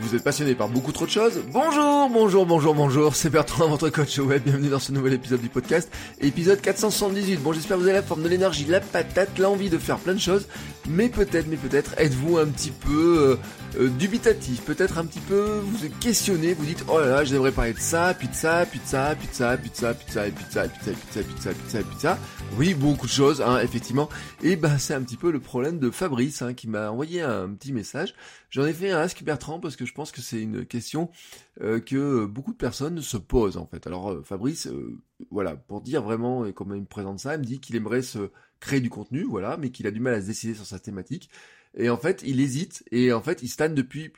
Vous êtes passionné par beaucoup trop de choses Bonjour, bonjour, bonjour, bonjour, c'est Bertrand, votre coach web, bienvenue dans ce nouvel épisode du podcast, épisode 478. Bon, j'espère que vous avez la forme de l'énergie, la patate, l'envie de faire plein de choses, mais peut-être, mais peut-être, êtes-vous un petit peu euh, euh, dubitatif, peut-être un petit peu, vous êtes questionné, vous dites, oh là là, je devrais parler de ça, puis de ça, puis de ça, puis de ça, puis de ça, puis de ça, puis de ça, puis de ça, puis de ça, puis de ça, puis de ça, puis de ça. Oui, beaucoup de choses, hein, effectivement. Et ben, c'est un petit peu le problème de Fabrice, hein, qui m'a envoyé un petit message. J'en ai fait un Ask Bertrand parce que je pense que c'est une question euh, que beaucoup de personnes se posent en fait. Alors Fabrice, voilà, pour dire vraiment et comment il me présente ça, il me dit qu'il aimerait se créer du contenu, voilà, mais qu'il a du mal à se décider sur sa thématique. Et en fait, il hésite et en fait, il stagne depuis,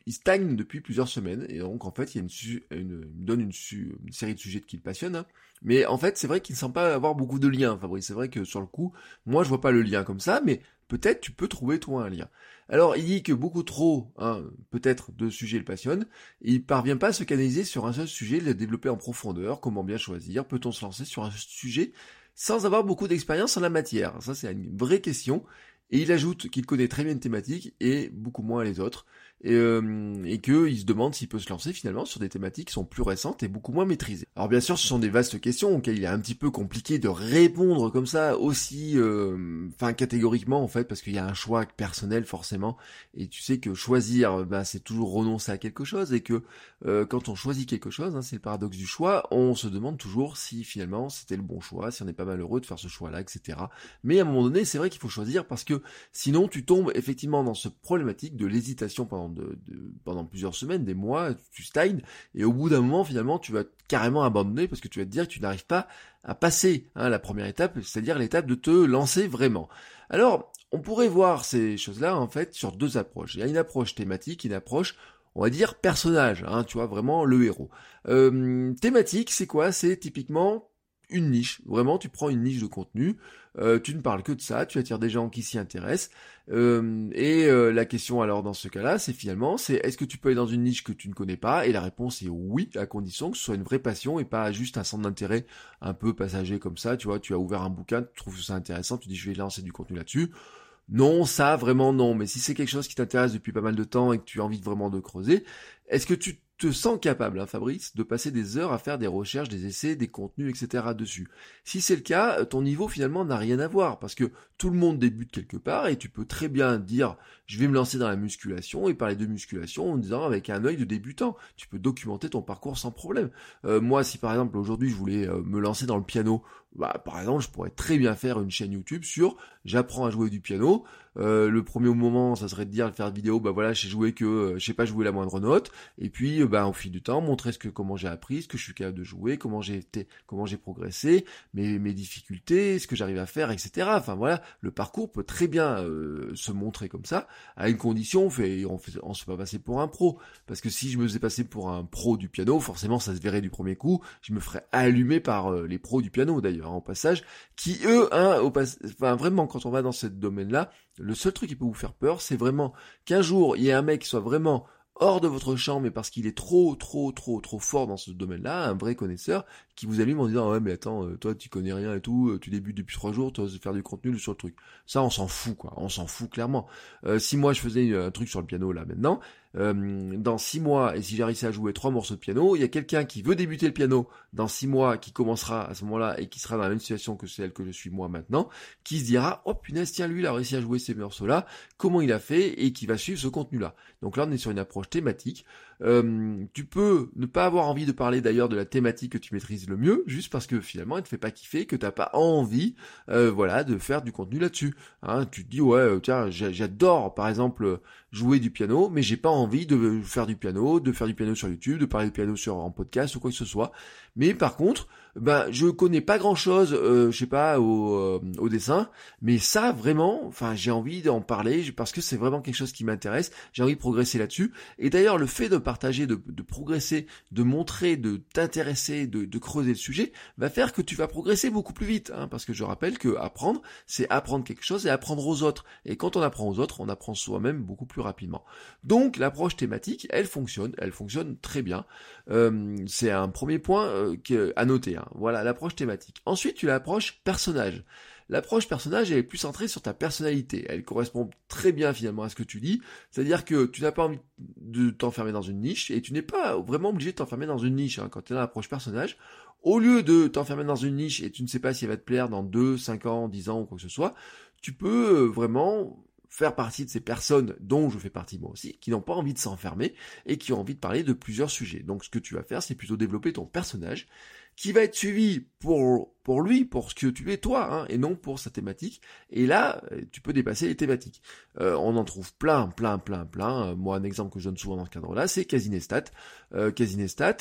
plusieurs semaines. Et donc, en fait, il me donne une, une, série de sujets qui le passionnent. Hein. Mais en fait, c'est vrai qu'il ne semble pas avoir beaucoup de liens, Fabrice. C'est vrai que sur le coup, moi, je vois pas le lien comme ça, mais peut-être tu peux trouver toi un lien. Alors, il dit que beaucoup trop, hein, peut-être, de sujets le passionnent. Et il parvient pas à se canaliser sur un seul sujet, le développer en profondeur. Comment bien choisir? Peut-on se lancer sur un sujet sans avoir beaucoup d'expérience en la matière? Ça, c'est une vraie question. Et il ajoute qu'il connaît très bien une thématique et beaucoup moins les autres et, euh, et qu'il se demande s'il peut se lancer finalement sur des thématiques qui sont plus récentes et beaucoup moins maîtrisées. Alors bien sûr, ce sont des vastes questions auxquelles il est un petit peu compliqué de répondre comme ça aussi, euh, enfin catégoriquement en fait, parce qu'il y a un choix personnel forcément, et tu sais que choisir, bah, c'est toujours renoncer à quelque chose, et que euh, quand on choisit quelque chose, hein, c'est le paradoxe du choix, on se demande toujours si finalement c'était le bon choix, si on n'est pas malheureux de faire ce choix-là, etc. Mais à un moment donné, c'est vrai qu'il faut choisir parce que sinon tu tombes effectivement dans ce problématique de l'hésitation pendant pendant plusieurs semaines, des mois, tu stagnes, et au bout d'un moment, finalement, tu vas carrément abandonner parce que tu vas te dire que tu n'arrives pas à passer hein, la première étape, c'est-à-dire l'étape de te lancer vraiment. Alors, on pourrait voir ces choses-là, en fait, sur deux approches. Il y a une approche thématique, une approche on va dire personnage, hein, tu vois, vraiment le héros. Euh, thématique, c'est quoi? C'est typiquement niche. Vraiment, tu prends une niche de contenu, euh, tu ne parles que de ça, tu attires des gens qui s'y intéressent. Euh, et euh, la question alors dans ce cas-là, c'est finalement, c'est est-ce que tu peux aller dans une niche que tu ne connais pas? Et la réponse est oui, à condition que ce soit une vraie passion et pas juste un centre d'intérêt un peu passager comme ça. Tu vois, tu as ouvert un bouquin, tu trouves ça intéressant, tu dis je vais lancer du contenu là-dessus. Non, ça vraiment non. Mais si c'est quelque chose qui t'intéresse depuis pas mal de temps et que tu as envie vraiment de creuser, est-ce que tu te sens capable, hein, Fabrice, de passer des heures à faire des recherches, des essais, des contenus, etc. dessus. Si c'est le cas, ton niveau finalement n'a rien à voir, parce que tout le monde débute quelque part, et tu peux très bien dire, je vais me lancer dans la musculation, et parler de musculation en disant avec un œil de débutant. Tu peux documenter ton parcours sans problème. Euh, moi, si par exemple aujourd'hui je voulais euh, me lancer dans le piano, bah, par exemple, je pourrais très bien faire une chaîne YouTube sur j'apprends à jouer du piano. Euh, le premier moment, ça serait de dire, faire une vidéo, bah voilà, j'ai joué que, euh, pas jouer la moindre note. Et puis, euh, bah, au fil du temps, montrer ce que, comment j'ai appris, ce que je suis capable de jouer, comment j'ai été, comment j'ai progressé, mes, mes difficultés, ce que j'arrive à faire, etc. Enfin voilà, le parcours peut très bien se montrer comme ça, à une condition, on fait, on, fait, on se fait pas passer pour un pro. Parce que si je me faisais passer pour un pro du piano, forcément, ça se verrait du premier coup. Je me ferais allumer par les pros du piano d'ailleurs, hein, passage, qui eux, hein, au enfin vraiment, quand on va dans ce domaine-là, le seul truc qui peut vous faire peur, c'est vraiment qu'un jour, il y ait un mec qui soit vraiment hors de votre champ, mais parce qu'il est trop, trop, trop, trop fort dans ce domaine-là, un vrai connaisseur, qui vous allume en disant ouais mais attends, euh, toi tu connais rien et tout, euh, tu débutes depuis trois jours, tu vas faire du contenu sur le truc. Ça on s'en fout quoi, on s'en fout clairement. Euh, si moi je faisais un truc sur le piano là maintenant, dans six mois, et si j'arrivais à jouer trois morceaux de piano, il y a quelqu'un qui veut débuter le piano dans six mois, qui commencera à ce moment-là et qui sera dans la même situation que celle que je suis moi maintenant, qui se dira oh punaise tiens lui il a réussi à jouer ces morceaux-là, comment il a fait et qui va suivre ce contenu-là. Donc là on est sur une approche thématique. Euh, tu peux ne pas avoir envie de parler d'ailleurs de la thématique que tu maîtrises le mieux, juste parce que finalement elle te fait pas kiffer, que t'as pas envie, euh, voilà, de faire du contenu là-dessus. Hein, tu te dis ouais, euh, tiens, j'adore par exemple jouer du piano, mais j'ai pas envie de faire du piano, de faire du piano sur YouTube, de parler de piano sur en podcast ou quoi que ce soit. Mais par contre, ben je connais pas grand chose, euh, je sais pas au, euh, au, dessin, mais ça vraiment, enfin j'ai envie d'en parler parce que c'est vraiment quelque chose qui m'intéresse. J'ai envie de progresser là-dessus. Et d'ailleurs le fait de partager, de, de progresser, de montrer, de t'intéresser, de, de, creuser le sujet, va faire que tu vas progresser beaucoup plus vite. Hein, parce que je rappelle que apprendre, c'est apprendre quelque chose et apprendre aux autres. Et quand on apprend aux autres, on apprend soi-même beaucoup plus rapidement. Donc l'approche thématique, elle fonctionne, elle fonctionne très bien. Euh, c'est un premier point euh, à noter. Hein. Voilà l'approche thématique. Ensuite, tu l'approche personnage. L'approche personnage, elle est plus centrée sur ta personnalité. Elle correspond très bien finalement à ce que tu dis. C'est-à-dire que tu n'as pas envie de t'enfermer dans une niche et tu n'es pas vraiment obligé de t'enfermer dans une niche. Hein. Quand tu as l'approche personnage, au lieu de t'enfermer dans une niche et tu ne sais pas si elle va te plaire dans 2, 5 ans, 10 ans ou quoi que ce soit, tu peux euh, vraiment faire partie de ces personnes dont je fais partie moi aussi, qui n'ont pas envie de s'enfermer et qui ont envie de parler de plusieurs sujets. Donc ce que tu vas faire, c'est plutôt développer ton personnage qui va être suivi pour pour lui, pour ce que tu es toi, hein, et non pour sa thématique. Et là, euh, tu peux dépasser les thématiques. Euh, on en trouve plein, plein, plein, plein. Euh, moi, un exemple que je donne souvent dans ce cadre-là, c'est Casinestat. Casinestat,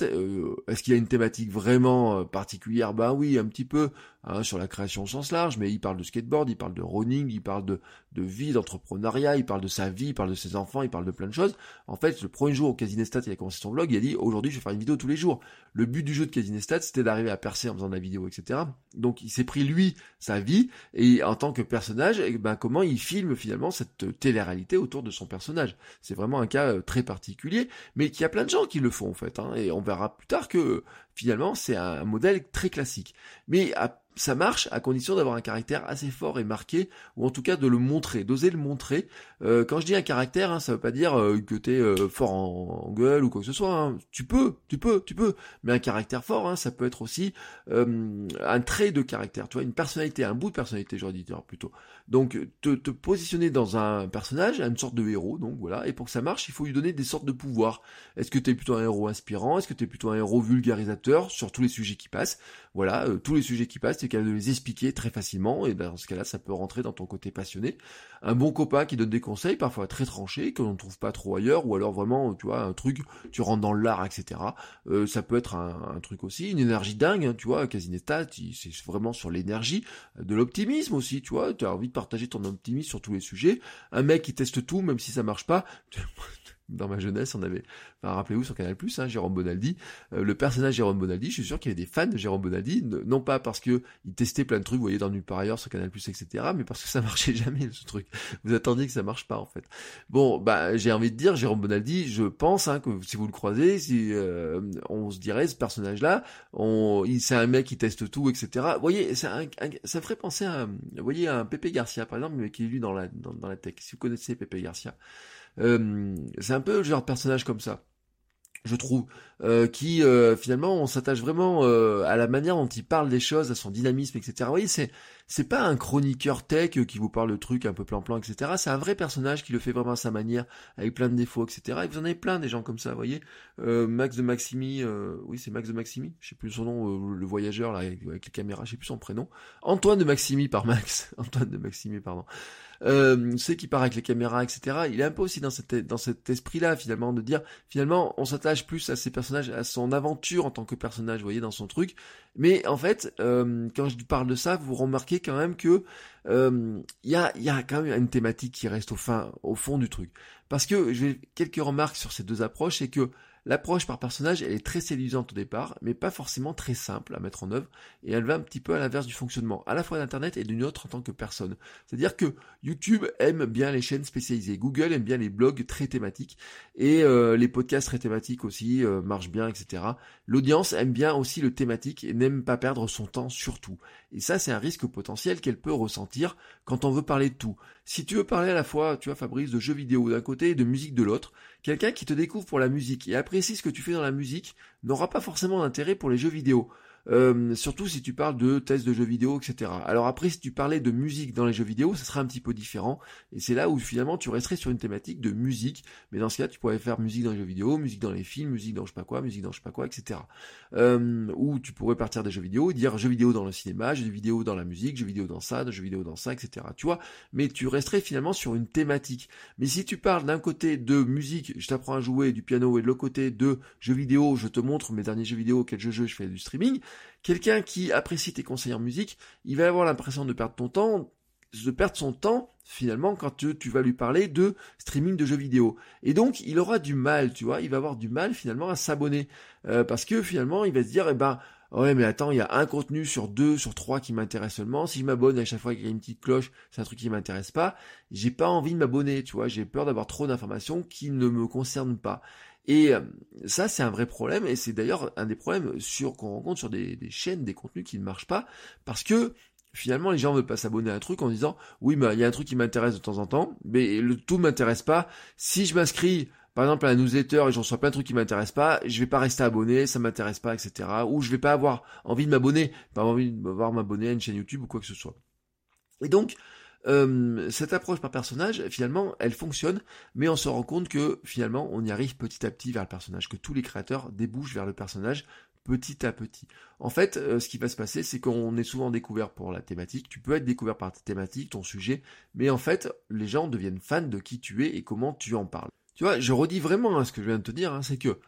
est-ce qu'il y a une thématique vraiment particulière? Ben oui, un petit peu, hein, sur la création au sens large, mais il parle de skateboard, il parle de running, il parle de, de vie, d'entrepreneuriat, il parle de sa vie, il parle de ses enfants, il parle de plein de choses. En fait, le premier jour où Casinestat il a commencé son vlog, il a dit, aujourd'hui, je vais faire une vidéo tous les jours. Le but du jeu de Casinestat, c'était d'arriver à percer en faisant de la vidéo, etc. Donc il s'est pris lui sa vie et en tant que personnage, et ben comment il filme finalement cette télé-réalité autour de son personnage. C'est vraiment un cas euh, très particulier, mais qu'il y a plein de gens qui le font en fait. Hein, et on verra plus tard que finalement c'est un modèle très classique. Mais à ça marche à condition d'avoir un caractère assez fort et marqué, ou en tout cas de le montrer, d'oser le montrer. Euh, quand je dis un caractère, hein, ça veut pas dire euh, que tu es euh, fort en, gueule ou quoi que ce soit. Hein. Tu peux, tu peux, tu peux. Mais un caractère fort, hein, ça peut être aussi un trait de caractère, tu vois, une personnalité, un bout de personnalité, j'aurais dit plutôt. Donc te, te, positionner dans un personnage, une sorte de héros, donc voilà. Et pour que ça marche, il faut lui donner des sortes de pouvoirs. Est-ce que tu es plutôt un héros inspirant? Est-ce que tu es plutôt un héros vulgarisateur sur tous les sujets qui passent? Voilà, tous les sujets qui passent tu es capable de les expliquer très facilement, et dans ce cas-là, ça peut rentrer dans ton côté passionné. Un bon copain qui donne des conseils, parfois très tranchés, que l'on ne trouve pas trop ailleurs, ou alors vraiment, tu vois, un truc, tu rentres dans l'art, etc. Euh, ça peut être un, truc aussi, une énergie dingue, hein, tu vois, Casinetta, c'est vraiment sur l'énergie, de l'optimisme aussi, tu vois, tu as envie de partager ton optimisme sur tous les sujets. Un mec qui teste tout, même si ça marche pas, dans ma jeunesse, on avait, enfin, rappelez-vous sur Canal+, hein, Jérôme Bonaldi, euh, le personnage Jérôme Bonaldi, je suis sûr qu'il y avait des fans de Jérôme Bonaldi, non pas parce que il testait plein de trucs, vous voyez, dans Nulle par ailleurs sur Canal+, etc., mais parce que ça marchait jamais, ce truc. Vous attendiez que ça marche pas, en fait. Bon, bah, j'ai envie de dire, Jérôme Bonaldi, je pense, hein, que si vous le croisez, si, euh, on se dirait, ce personnage-là, on, c'est un mec qui teste tout, etc. Vous voyez, ça, ça ferait penser à, vous voyez, un Pepe Garcia, par exemple, mais qui est lu dans la, dans, la tech. Si vous connaissez Pepe Garcia. Euh, c'est un peu le genre de personnage comme ça je trouve, euh, qui euh, finalement on s'attache vraiment à la manière dont il parle des choses, à son dynamisme, etc. Vous c'est c'est pas un chroniqueur tech qui vous parle de trucs un peu plan-plan, etc. C'est un vrai personnage qui le fait vraiment à sa manière, avec plein de défauts, etc. Et vous en avez plein des gens comme ça, vous voyez. Max de Maximi, oui c'est Max de Maximi, je sais plus son nom, le voyageur là avec, les caméras, je sais plus son prénom. Antoine de Maximi par Max, Antoine de Maximi, pardon euh, c'est qui part avec les caméras, etc. Il est un peu aussi dans, cette, dans cet esprit-là, finalement, de dire, finalement, on s'attache plus à ces personnages, à son aventure en tant que personnage, vous voyez, dans son truc. Mais en fait, euh, quand je parle de ça, vous remarquez quand même que il euh, y, a, quand même une thématique qui reste au, au fond du truc. Parce que, je vais quelques remarques sur ces deux approches, c'est que L'approche par personnage, elle est très séduisante au départ, mais pas forcément très simple à mettre en œuvre, et elle va un petit peu à l'inverse du fonctionnement, à la fois d'Internet et d'une autre en tant que personne. C'est-à-dire que YouTube aime bien les chaînes spécialisées, Google aime bien les blogs très thématiques, et euh, les podcasts très thématiques aussi euh, marchent bien, etc. L'audience aime bien aussi le thématique et n'aime pas perdre son temps surtout. Et ça, c'est un risque potentiel qu'elle peut ressentir quand on veut parler de tout. Si tu veux parler à la fois, tu vois, Fabrice, de jeux vidéo d'un côté et de musique de l'autre, quelqu'un qui te découvre pour la musique et apprécie ce que tu fais dans la musique n'aura pas forcément d'intérêt pour les jeux vidéo. Euh, surtout si tu parles de tests de jeux vidéo, etc. Alors après, si tu parlais de musique dans les jeux vidéo, ça serait un petit peu différent. Et c'est là où finalement tu resterais sur une thématique de musique. Mais dans ce cas, tu pourrais faire musique dans les jeux vidéo, musique dans les films, musique dans je sais pas quoi, musique dans je sais pas quoi, etc. Euh, ou tu pourrais partir des jeux vidéo dire jeux vidéo dans le cinéma, jeux vidéo dans la musique, jeux vidéo dans ça, jeux vidéo dans ça, etc. Tu vois Mais tu resterais finalement sur une thématique. Mais si tu parles d'un côté de musique, je t'apprends à jouer du piano, et de l'autre côté de jeux vidéo, je te montre mes derniers jeux vidéo, quel jeu je fais du streaming, Quelqu'un qui apprécie tes conseils en musique, il va avoir l'impression de perdre ton temps, de perdre son temps finalement quand tu, vas lui parler de streaming de jeux vidéo. Et donc il aura du mal, tu vois, il va avoir du mal finalement à s'abonner euh, parce que finalement il va se dire eh ben ouais mais attends il y a un contenu sur deux sur trois qui m'intéresse seulement. Si je m'abonne à chaque fois qu'il y a une petite cloche, c'est un truc qui m'intéresse pas. J'ai pas envie de m'abonner, tu vois, j'ai peur d'avoir trop d'informations qui ne me concernent pas. Et euh, ça, c'est un vrai problème, et c'est d'ailleurs un des problèmes sur qu'on rencontre sur des, chaînes, des contenus qui ne marchent pas, parce que finalement les gens ne veulent pas s'abonner à un truc en disant oui mais il y a un truc qui m'intéresse de temps en temps mais le tout m'intéresse pas. Si je m'inscris par exemple à un newsletter et j'en reçois plein de trucs qui m'intéressent pas je vais pas rester abonné ça m'intéresse pas etc ou je vais pas avoir envie de m'abonner pas envie de m'abonner à une chaîne YouTube ou quoi que ce soit et donc euh, cette approche par personnage, finalement, elle fonctionne, mais on se rend compte que finalement, on y arrive petit à petit vers le personnage, que tous les créateurs débouchent vers le personnage petit à petit. En fait, euh, ce qui va se passer, c'est qu'on est souvent découvert pour la thématique. Tu peux être découvert par ta thématique, ton sujet, mais en fait, les gens deviennent fans de qui tu es et comment tu en parles. Tu vois, je redis vraiment hein, ce que je viens de te dire, hein, c'est que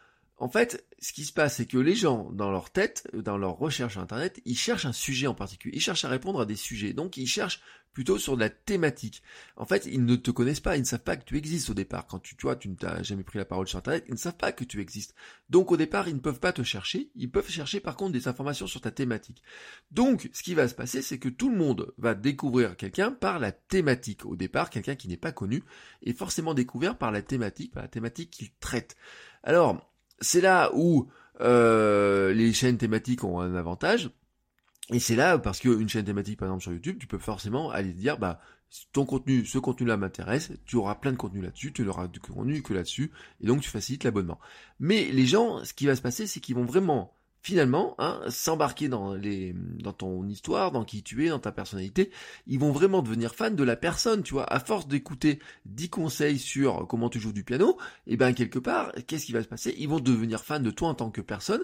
en fait, ce qui se passe, c'est que les gens, dans leur tête, dans leur recherche Internet, ils cherchent un sujet en particulier. Ils cherchent à répondre à des sujets. Donc, ils cherchent plutôt sur de la thématique. En fait, ils ne te connaissent pas, ils ne savent pas que tu existes au départ. Quand tu, tu tu ne t'as jamais pris la parole sur Internet, ils ne savent pas que tu existes. Donc, au départ, ils ne peuvent pas te chercher. Ils peuvent chercher, par contre, des informations sur ta thématique. Donc, ce qui va se passer, c'est que tout le monde va découvrir quelqu'un par la thématique. Au départ, quelqu'un qui n'est pas connu est forcément découvert par la thématique, par la thématique qu'il traite. Alors, c'est là où euh, les chaînes thématiques ont un avantage. Et c'est là parce qu'une chaîne thématique, par exemple sur YouTube, tu peux forcément aller dire, bah, ton contenu, ce contenu-là m'intéresse, tu auras plein de contenu là-dessus, tu n'auras du contenu que là-dessus, et donc tu facilites l'abonnement. Mais les gens, ce qui va se passer, c'est qu'ils vont vraiment finalement, hein, s'embarquer dans les, dans ton histoire, dans qui tu es, dans ta personnalité, ils vont vraiment devenir fans de la personne, tu vois, à force d'écouter 10 conseils sur comment tu joues du piano, et eh ben quelque part, qu'est-ce qui va se passer? Ils vont devenir fans de toi en tant que personne,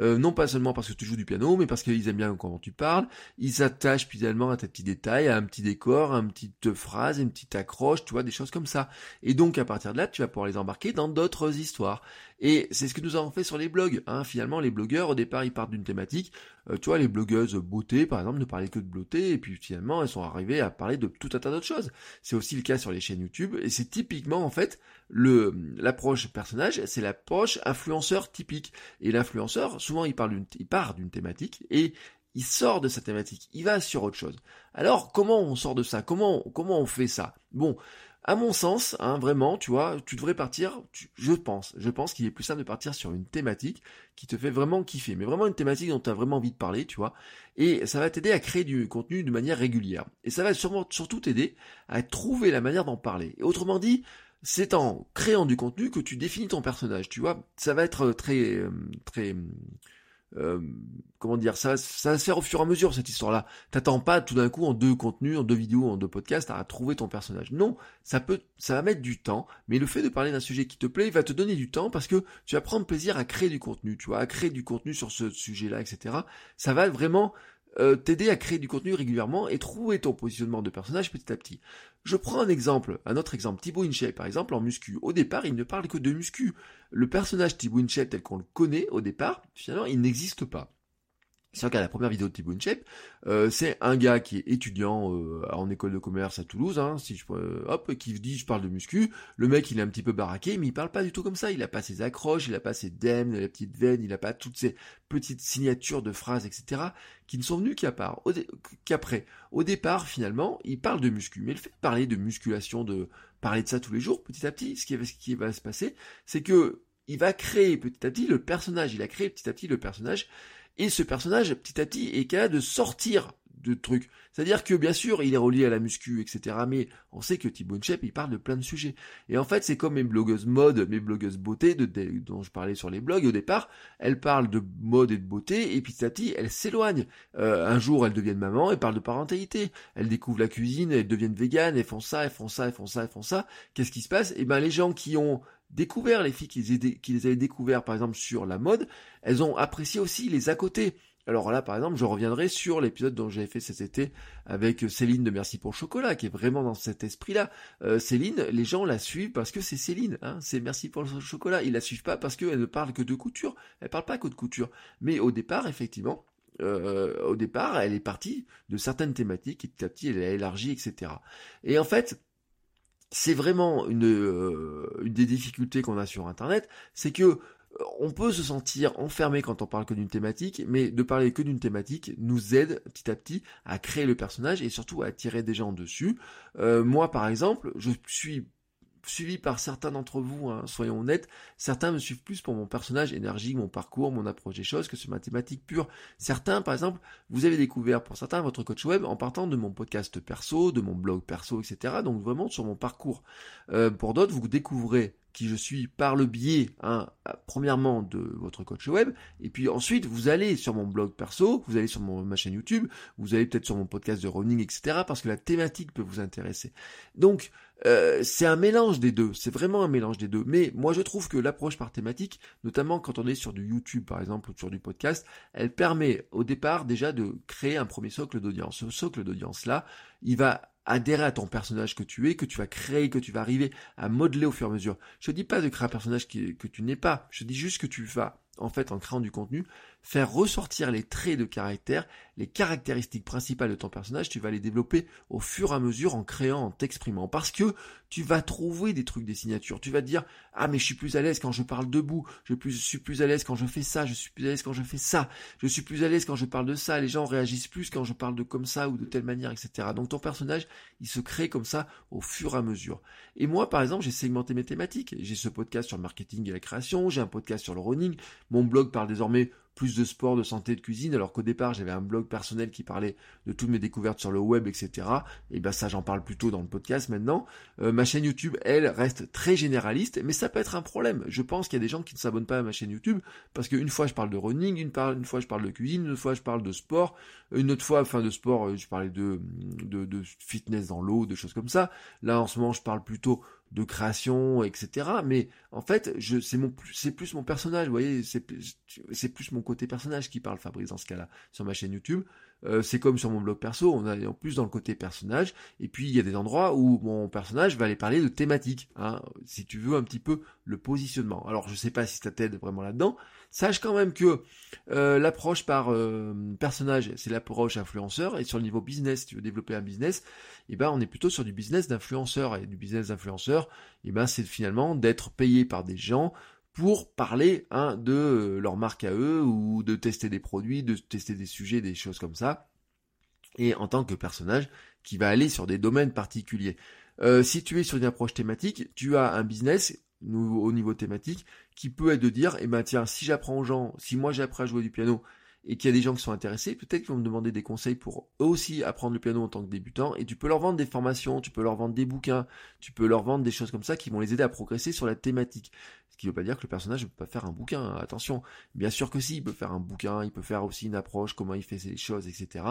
euh, non pas seulement parce que tu joues du piano, mais parce qu'ils aiment bien comment tu parles, ils s'attachent finalement à tes petits détails, à un petit décor, à une petite phrase, une petite accroche, tu vois, des choses comme ça. Et donc à partir de là, tu vas pouvoir les embarquer dans d'autres histoires. Et c'est ce que nous avons fait sur les blogs. Hein. Finalement, les blogueurs, départ, ils partent d'une thématique. Euh, tu vois, les blogueuses beauté, par exemple, ne parlaient que de beauté, et puis finalement, elles sont arrivées à parler de tout un tas d'autres choses. C'est aussi le cas sur les chaînes YouTube, et c'est typiquement, en fait, le l'approche personnage, c'est l'approche influenceur typique. Et l'influenceur, souvent, il, parle il part d'une thématique, et il sort de sa thématique, il va sur autre chose. Alors, comment on sort de ça? Comment comment on fait ça? Bon, à mon sens, hein, vraiment, tu vois, tu devrais partir, je pense, je pense qu'il est plus simple de partir sur une thématique qui te fait vraiment kiffer, mais vraiment une thématique dont tu as vraiment envie de parler, tu vois, et ça va t'aider à créer du contenu de manière régulière. Et ça va sûrement, surtout t'aider à trouver la manière d'en parler. Et autrement dit, c'est en créant du contenu que tu définis ton personnage, tu vois, ça va être très, euh, très, euh, comment dire, ça, ça va se faire au fur et à mesure cette histoire-là. T'attends pas tout d'un coup en deux contenus, en deux vidéos, en deux podcasts à trouver ton personnage. Non, ça peut, ça va mettre du temps, mais le fait de parler d'un sujet qui te plaît, va te donner du temps parce que tu vas prendre plaisir à créer du contenu, tu vois, à créer du contenu sur ce sujet-là, etc. Ça va vraiment euh, t'aider à créer du contenu régulièrement et trouver ton positionnement de personnage petit à petit. Je prends un exemple, un autre exemple, Thibaut InShape par exemple en muscu. Au départ, il ne parle que de muscu. Le personnage Thibaut InShape tel qu'on le connaît au départ, finalement, il n'existe pas. Si on regarde la première vidéo de euh, c'est un gars qui est étudiant euh, en école de commerce à Toulouse, hein, si je euh, hop, qui dit je parle de muscu. Le mec il est un petit peu baraqué, mais il parle pas du tout comme ça. Il a pas ses accroches, il a pas ses dèmes, la petite veine, il a pas toutes ces petites signatures de phrases, etc. qui ne sont venues qu'après. Au départ, finalement, il parle de muscu, mais le fait de parler de musculation, de parler de ça tous les jours, petit à petit, ce qui va, ce qui va se passer, c'est que il va créer petit à petit le personnage. Il a créé petit à petit le personnage et ce personnage, petit à petit, est capable de sortir de trucs. C'est-à-dire que bien sûr, il est relié à la muscu, etc. Mais on sait que Thibaut Shep, il parle de plein de sujets. Et en fait, c'est comme mes blogueuses mode, mes blogueuses beauté, de, dont je parlais sur les blogs au départ. Elles parlent de mode et de beauté, et petit à petit, elles s'éloignent. Euh, un jour, elles deviennent maman, elles parlent de parentalité. Elles découvrent la cuisine, elles deviennent véganes, elles font ça, elles font ça, elles font ça, elles font ça. Qu'est-ce qui se passe? Eh ben, les gens qui ont découvert, les filles qui les, avaient découvert par exemple sur la mode, elles ont apprécié aussi les à côté. Alors là, par exemple, je reviendrai sur l'épisode dont j'avais fait cet été avec Céline de Merci pour le chocolat, qui est vraiment dans cet esprit-là. Euh, Céline, les gens la suivent parce que c'est Céline, hein, c'est Merci pour le chocolat. Ils la suivent pas parce qu'elle ne parle que de couture. Elle parle pas que de couture. Mais au départ, effectivement, euh, au départ, elle est partie de certaines thématiques et petit à petit, elle a élargi, etc. Et en fait, c'est vraiment une, une des difficultés qu'on a sur Internet, c'est que on peut se sentir enfermé quand on parle que d'une thématique, mais de parler que d'une thématique nous aide petit à petit à créer le personnage et surtout à attirer des gens dessus. Euh, moi, par exemple, je suis suivi par certains d'entre vous, hein, soyons honnêtes, certains me suivent plus pour mon personnage énergique, mon parcours, mon approche des choses que sur ma thématique pure. Certains, par exemple, vous avez découvert pour certains votre coach web en partant de mon podcast perso, de mon blog perso, etc. Donc vraiment sur mon parcours. Euh, pour d'autres, vous découvrez qui je suis par le biais, hein, premièrement, de votre coach web, et puis ensuite, vous allez sur mon blog perso, vous allez sur ma chaîne YouTube, vous allez peut-être sur mon podcast de running, etc., parce que la thématique peut vous intéresser. Donc, euh, c'est un mélange des deux, c'est vraiment un mélange des deux. Mais moi, je trouve que l'approche par thématique, notamment quand on est sur du YouTube, par exemple, ou sur du podcast, elle permet au départ déjà de créer un premier socle d'audience. Ce socle d'audience-là, il va adhérer à ton personnage que tu es, que tu vas créer, que tu vas arriver à modeler au fur et à mesure. Je ne dis pas de créer un personnage que tu n'es pas, je dis juste que tu vas en fait, en créant du contenu, faire ressortir les traits de caractère, les caractéristiques principales de ton personnage, tu vas les développer au fur et à mesure en créant, en t'exprimant. Parce que tu vas trouver des trucs, des signatures. Tu vas te dire, ah mais je suis plus à l'aise quand je parle debout, je suis plus à l'aise quand je fais ça, je suis plus à l'aise quand je fais ça, je suis plus à l'aise quand je parle de ça, les gens réagissent plus quand je parle de comme ça ou de telle manière, etc. Donc ton personnage, il se crée comme ça au fur et à mesure. Et moi, par exemple, j'ai segmenté mes thématiques. J'ai ce podcast sur le marketing et la création, j'ai un podcast sur le running, mon blog parle désormais plus de sport, de santé, de cuisine, alors qu'au départ j'avais un blog personnel qui parlait de toutes mes découvertes sur le web, etc. Et ben ça j'en parle plutôt dans le podcast maintenant. Euh, ma chaîne YouTube, elle, reste très généraliste, mais ça peut être un problème. Je pense qu'il y a des gens qui ne s'abonnent pas à ma chaîne YouTube, parce qu'une fois je parle de running, une, fois je parle de cuisine, une fois je parle de sport, une autre fois, enfin de sport, euh, je parlais de, de, de fitness dans l'eau, de choses comme ça. Là en ce moment je parle plutôt de création, etc. Mais en fait, c'est mon, c'est plus mon personnage, vous voyez, c'est, c'est plus mon côté personnage qui parle, Fabrice, dans ce cas-là, sur ma chaîne YouTube. Euh, c'est comme sur mon blog perso, on est en plus dans le côté personnage, et puis il y a des endroits où mon personnage va aller parler de thématiques, hein, si tu veux un petit peu le positionnement. Alors je sais pas si ça t'aide vraiment là-dedans, sache quand même que euh, l'approche par euh, personnage, c'est l'approche influenceur, et sur le niveau business, si tu veux développer un business, eh ben on est plutôt sur du business d'influenceur, et du business d'influenceur, et eh ben c'est finalement d'être payé par des gens pour parler hein, de euh, leur marque à eux ou de tester des produits, de tester des sujets, des choses comme ça. Et en tant que personnage qui va aller sur des domaines particuliers. Euh, si tu es sur une approche thématique, tu as un business au niveau thématique qui peut être de dire, eh ben tiens, si j'apprends aux gens, si moi j'apprends à jouer du piano et qu'il y a des gens qui sont intéressés, peut-être qu'ils vont me demander des conseils pour eux aussi apprendre le piano en tant que débutant, et tu peux leur vendre des formations, tu peux leur vendre des bouquins, tu peux leur vendre des choses comme ça qui vont les aider à progresser sur la thématique qui veut pas dire que le personnage ne peut pas faire un bouquin, attention. Bien sûr que si, il peut faire un bouquin, il peut faire aussi une approche, comment il fait les choses, etc.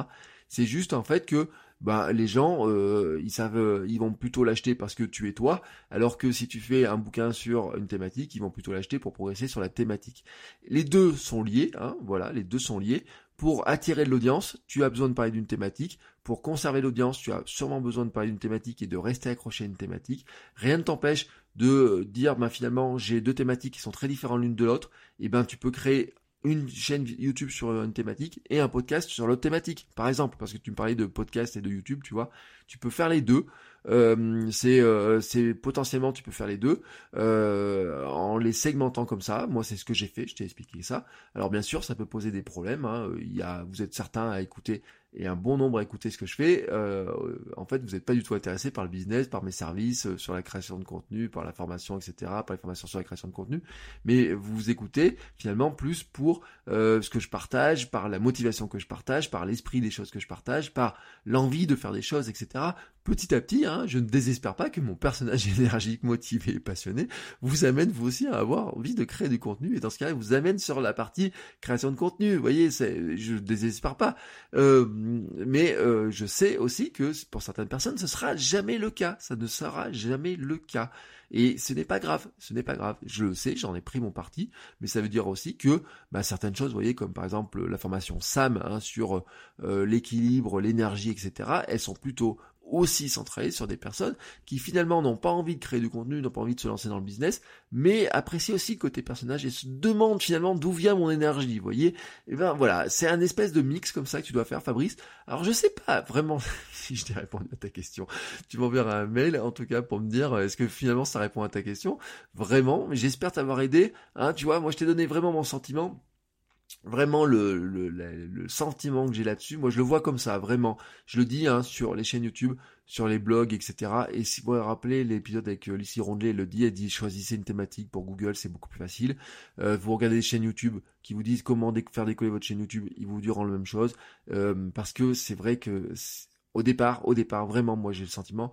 C'est juste en fait que bah, les gens, euh, ils savent, ils vont plutôt l'acheter parce que tu es toi, alors que si tu fais un bouquin sur une thématique, ils vont plutôt l'acheter pour progresser sur la thématique. Les deux sont liés, hein, voilà, les deux sont liés. Pour attirer de l'audience, tu as besoin de parler d'une thématique. Pour conserver l'audience, tu as sûrement besoin de parler d'une thématique et de rester accroché à une thématique. Rien ne t'empêche de dire, ben finalement, j'ai deux thématiques qui sont très différentes l'une de l'autre. Et ben tu peux créer une chaîne YouTube sur une thématique et un podcast sur l'autre thématique, par exemple, parce que tu me parlais de podcast et de YouTube, tu vois, tu peux faire les deux. Euh, c'est euh, c'est potentiellement tu peux faire les deux euh, en les segmentant comme ça. Moi c'est ce que j'ai fait, je t'ai expliqué ça. Alors bien sûr ça peut poser des problèmes. Hein. Vous êtes certains à écouter et un bon nombre à écouter ce que je fais, euh, en fait, vous n'êtes pas du tout intéressé par le business, par mes services, euh, sur la création de contenu, par la formation, etc., par les formations sur la création de contenu, mais vous écoutez finalement plus pour euh, ce que je partage, par la motivation que je partage, par l'esprit des choses que je partage, par l'envie de faire des choses, etc. Petit à petit, hein, je ne désespère pas que mon personnage énergique, motivé et passionné vous amène vous aussi à avoir envie de créer du contenu, et dans ce cas-là, vous amène sur la partie création de contenu. Vous voyez, je ne désespère pas. Euh, mais euh, je sais aussi que pour certaines personnes, ce sera jamais le cas. Ça ne sera jamais le cas. Et ce n'est pas grave, ce n'est pas grave. Je le sais, j'en ai pris mon parti, mais ça veut dire aussi que bah, certaines choses, vous voyez, comme par exemple la formation SAM hein, sur euh, l'équilibre, l'énergie, etc., elles sont plutôt aussi centré sur des personnes qui finalement n'ont pas envie de créer du contenu, n'ont pas envie de se lancer dans le business, mais apprécient aussi le côté personnage et se demandent finalement d'où vient mon énergie, vous voyez? Et eh ben voilà, c'est un espèce de mix comme ça que tu dois faire, Fabrice. Alors je sais pas vraiment si je t'ai répondu à ta question. Tu m'enverras un mail en tout cas pour me dire est-ce que finalement ça répond à ta question? Vraiment, j'espère t'avoir aidé. Hein, tu vois, moi je t'ai donné vraiment mon sentiment vraiment le, le, sentiment que j'ai là-dessus, moi je le vois comme ça, vraiment. Je le dis hein, sur les chaînes YouTube, sur les blogs, etc. Et si vous vous rappelez l'épisode avec euh, Lucie Rondelet, le dit, elle dit choisissez une thématique pour Google, c'est beaucoup plus facile. Euh, vous regardez des chaînes YouTube qui vous disent comment faire décoller votre chaîne YouTube, ils vous diront la même chose. Euh, parce que c'est vrai que au départ, au départ, vraiment, moi j'ai le sentiment,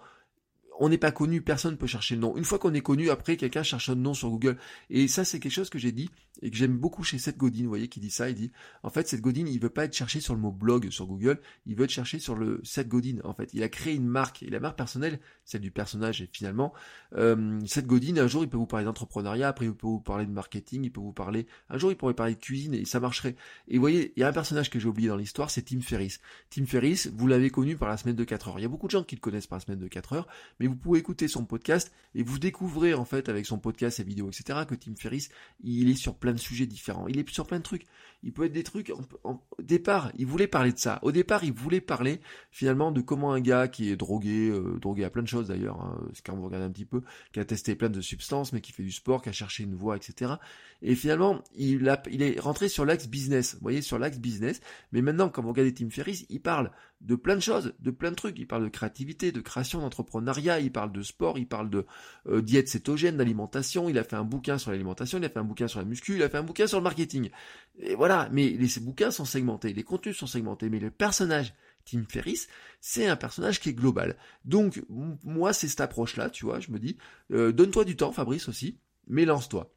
on n'est pas connu, personne peut chercher le nom. Une fois qu'on est connu, après quelqu'un cherche un nom sur Google. Et ça, c'est quelque chose que j'ai dit et que j'aime beaucoup chez Seth Godin. Vous voyez, qui dit ça, il dit, en fait, Seth Godin, il veut pas être cherché sur le mot blog sur Google, il veut être cherché sur le Seth Godin. En fait, il a créé une marque et la marque personnelle, celle du personnage. Et finalement, euh, Seth Godin, un jour, il peut vous parler d'entrepreneuriat, après il peut vous parler de marketing, il peut vous parler, un jour, il pourrait parler de cuisine et ça marcherait. Et vous voyez, il y a un personnage que j'ai oublié dans l'histoire, c'est Tim Ferriss. Tim Ferriss, vous l'avez connu par la semaine de 4 heures. Il y a beaucoup de gens qui le connaissent par la semaine de 4 heures, vous pouvez écouter son podcast et vous découvrez en fait avec son podcast, ses vidéos, etc. que Tim Ferriss, il est sur plein de sujets différents. Il est sur plein de trucs. Il peut être des trucs. au départ, il voulait parler de ça. Au départ, il voulait parler finalement de comment un gars qui est drogué, euh, drogué à plein de choses d'ailleurs, hein, quand vous regardez un petit peu, qui a testé plein de substances, mais qui fait du sport, qui a cherché une voie, etc. Et finalement, il, a, il est rentré sur l'axe business. Voyez, sur l'axe business. Mais maintenant, quand vous regardez Tim Ferriss, il parle de plein de choses, de plein de trucs. Il parle de créativité, de création, d'entrepreneuriat, il parle de sport, il parle de euh, diète cétogène, d'alimentation, il a fait un bouquin sur l'alimentation, il a fait un bouquin sur la muscu, il a fait un bouquin sur le marketing. Et voilà, mais les, ces bouquins sont segmentés, les contenus sont segmentés, mais le personnage Tim Ferriss, c'est un personnage qui est global. Donc moi c'est cette approche-là, tu vois, je me dis, euh, donne-toi du temps, Fabrice aussi, mais lance-toi.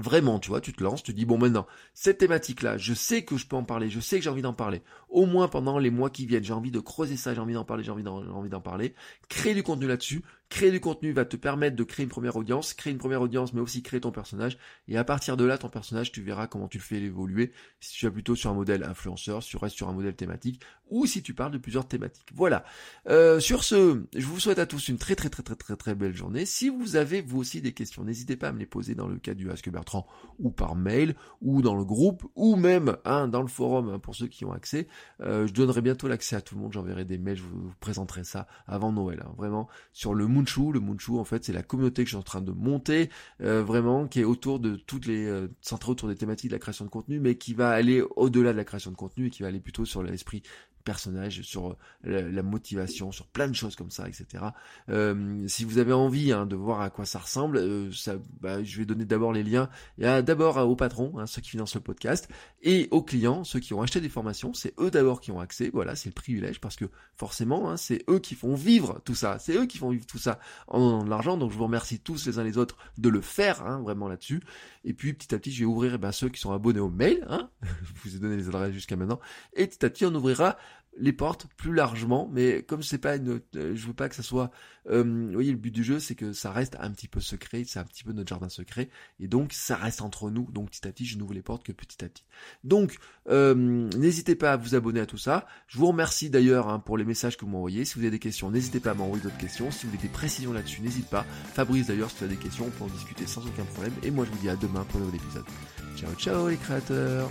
Vraiment, tu vois, tu te lances, tu dis bon maintenant, cette thématique-là, je sais que je peux en parler, je sais que j'ai envie d'en parler. Au moins pendant les mois qui viennent, j'ai envie de creuser ça, j'ai envie d'en parler, j'ai envie d'en parler. Créer du contenu là-dessus, Créer du contenu va te permettre de créer une première audience, créer une première audience, mais aussi créer ton personnage. Et à partir de là, ton personnage, tu verras comment tu le fais évoluer. Si tu es plutôt sur un modèle influenceur, si tu restes sur un modèle thématique, ou si tu parles de plusieurs thématiques. Voilà. Euh, sur ce, je vous souhaite à tous une très très très très très très belle journée. Si vous avez vous aussi des questions, n'hésitez pas à me les poser dans le cas du Ask Bertrand, ou par mail, ou dans le groupe, ou même hein, dans le forum hein, pour ceux qui ont accès. Euh, je donnerai bientôt l'accès à tout le monde. J'enverrai des mails, je vous, présenterai ça avant Noël. Hein. vraiment sur le Moonshu. Le Moonshu, en fait, c'est la communauté que je suis en train de monter, euh, vraiment, qui est autour de toutes les, euh, autour des thématiques de la création de contenu, mais qui va aller au-delà de la création de contenu et qui va aller plutôt sur l'esprit personnage, sur euh, la, motivation, sur plein de choses comme ça, etc. Euh, si vous avez envie hein, de voir à quoi ça ressemble, euh, ça, bah, je vais donner d'abord les liens. Il y a d'abord aux patrons, hein, ceux qui financent le podcast, et aux clients, ceux qui ont acheté des formations. C'est eux d'abord qui ont accès. Voilà, c'est le privilège parce que forcément, hein, c'est eux qui font vivre tout ça. C'est eux qui font vivre tout ça en donnant de l'argent. Donc je vous remercie tous les uns les autres de le faire, hein, vraiment là-dessus. Et puis petit à petit, je vais ouvrir eh ben, ceux qui sont abonnés au mail. Hein je vous ai donné les adresses jusqu'à maintenant. Et petit à petit, on ouvrira les portes plus largement, mais comme c'est pas une, euh, je veux pas que ça soit, euh, vous voyez, le but du jeu, c'est que ça reste un petit peu secret, c'est un petit peu notre jardin secret, et donc ça reste entre nous. Donc petit à petit, je n'ouvre les portes que petit à petit. Donc euh, n'hésitez pas à vous abonner à tout ça. Je vous remercie d'ailleurs hein, pour les messages que vous m'envoyez. Si vous avez des questions, n'hésitez pas à m'envoyer d'autres questions. Si vous avez des précisions là-dessus, n'hésitez pas. Fabrice d'ailleurs, si tu as des questions, on peut en discuter sans aucun problème. Et moi, je vous dis à demain pour un nouvel épisode. Ciao, ciao les créateurs.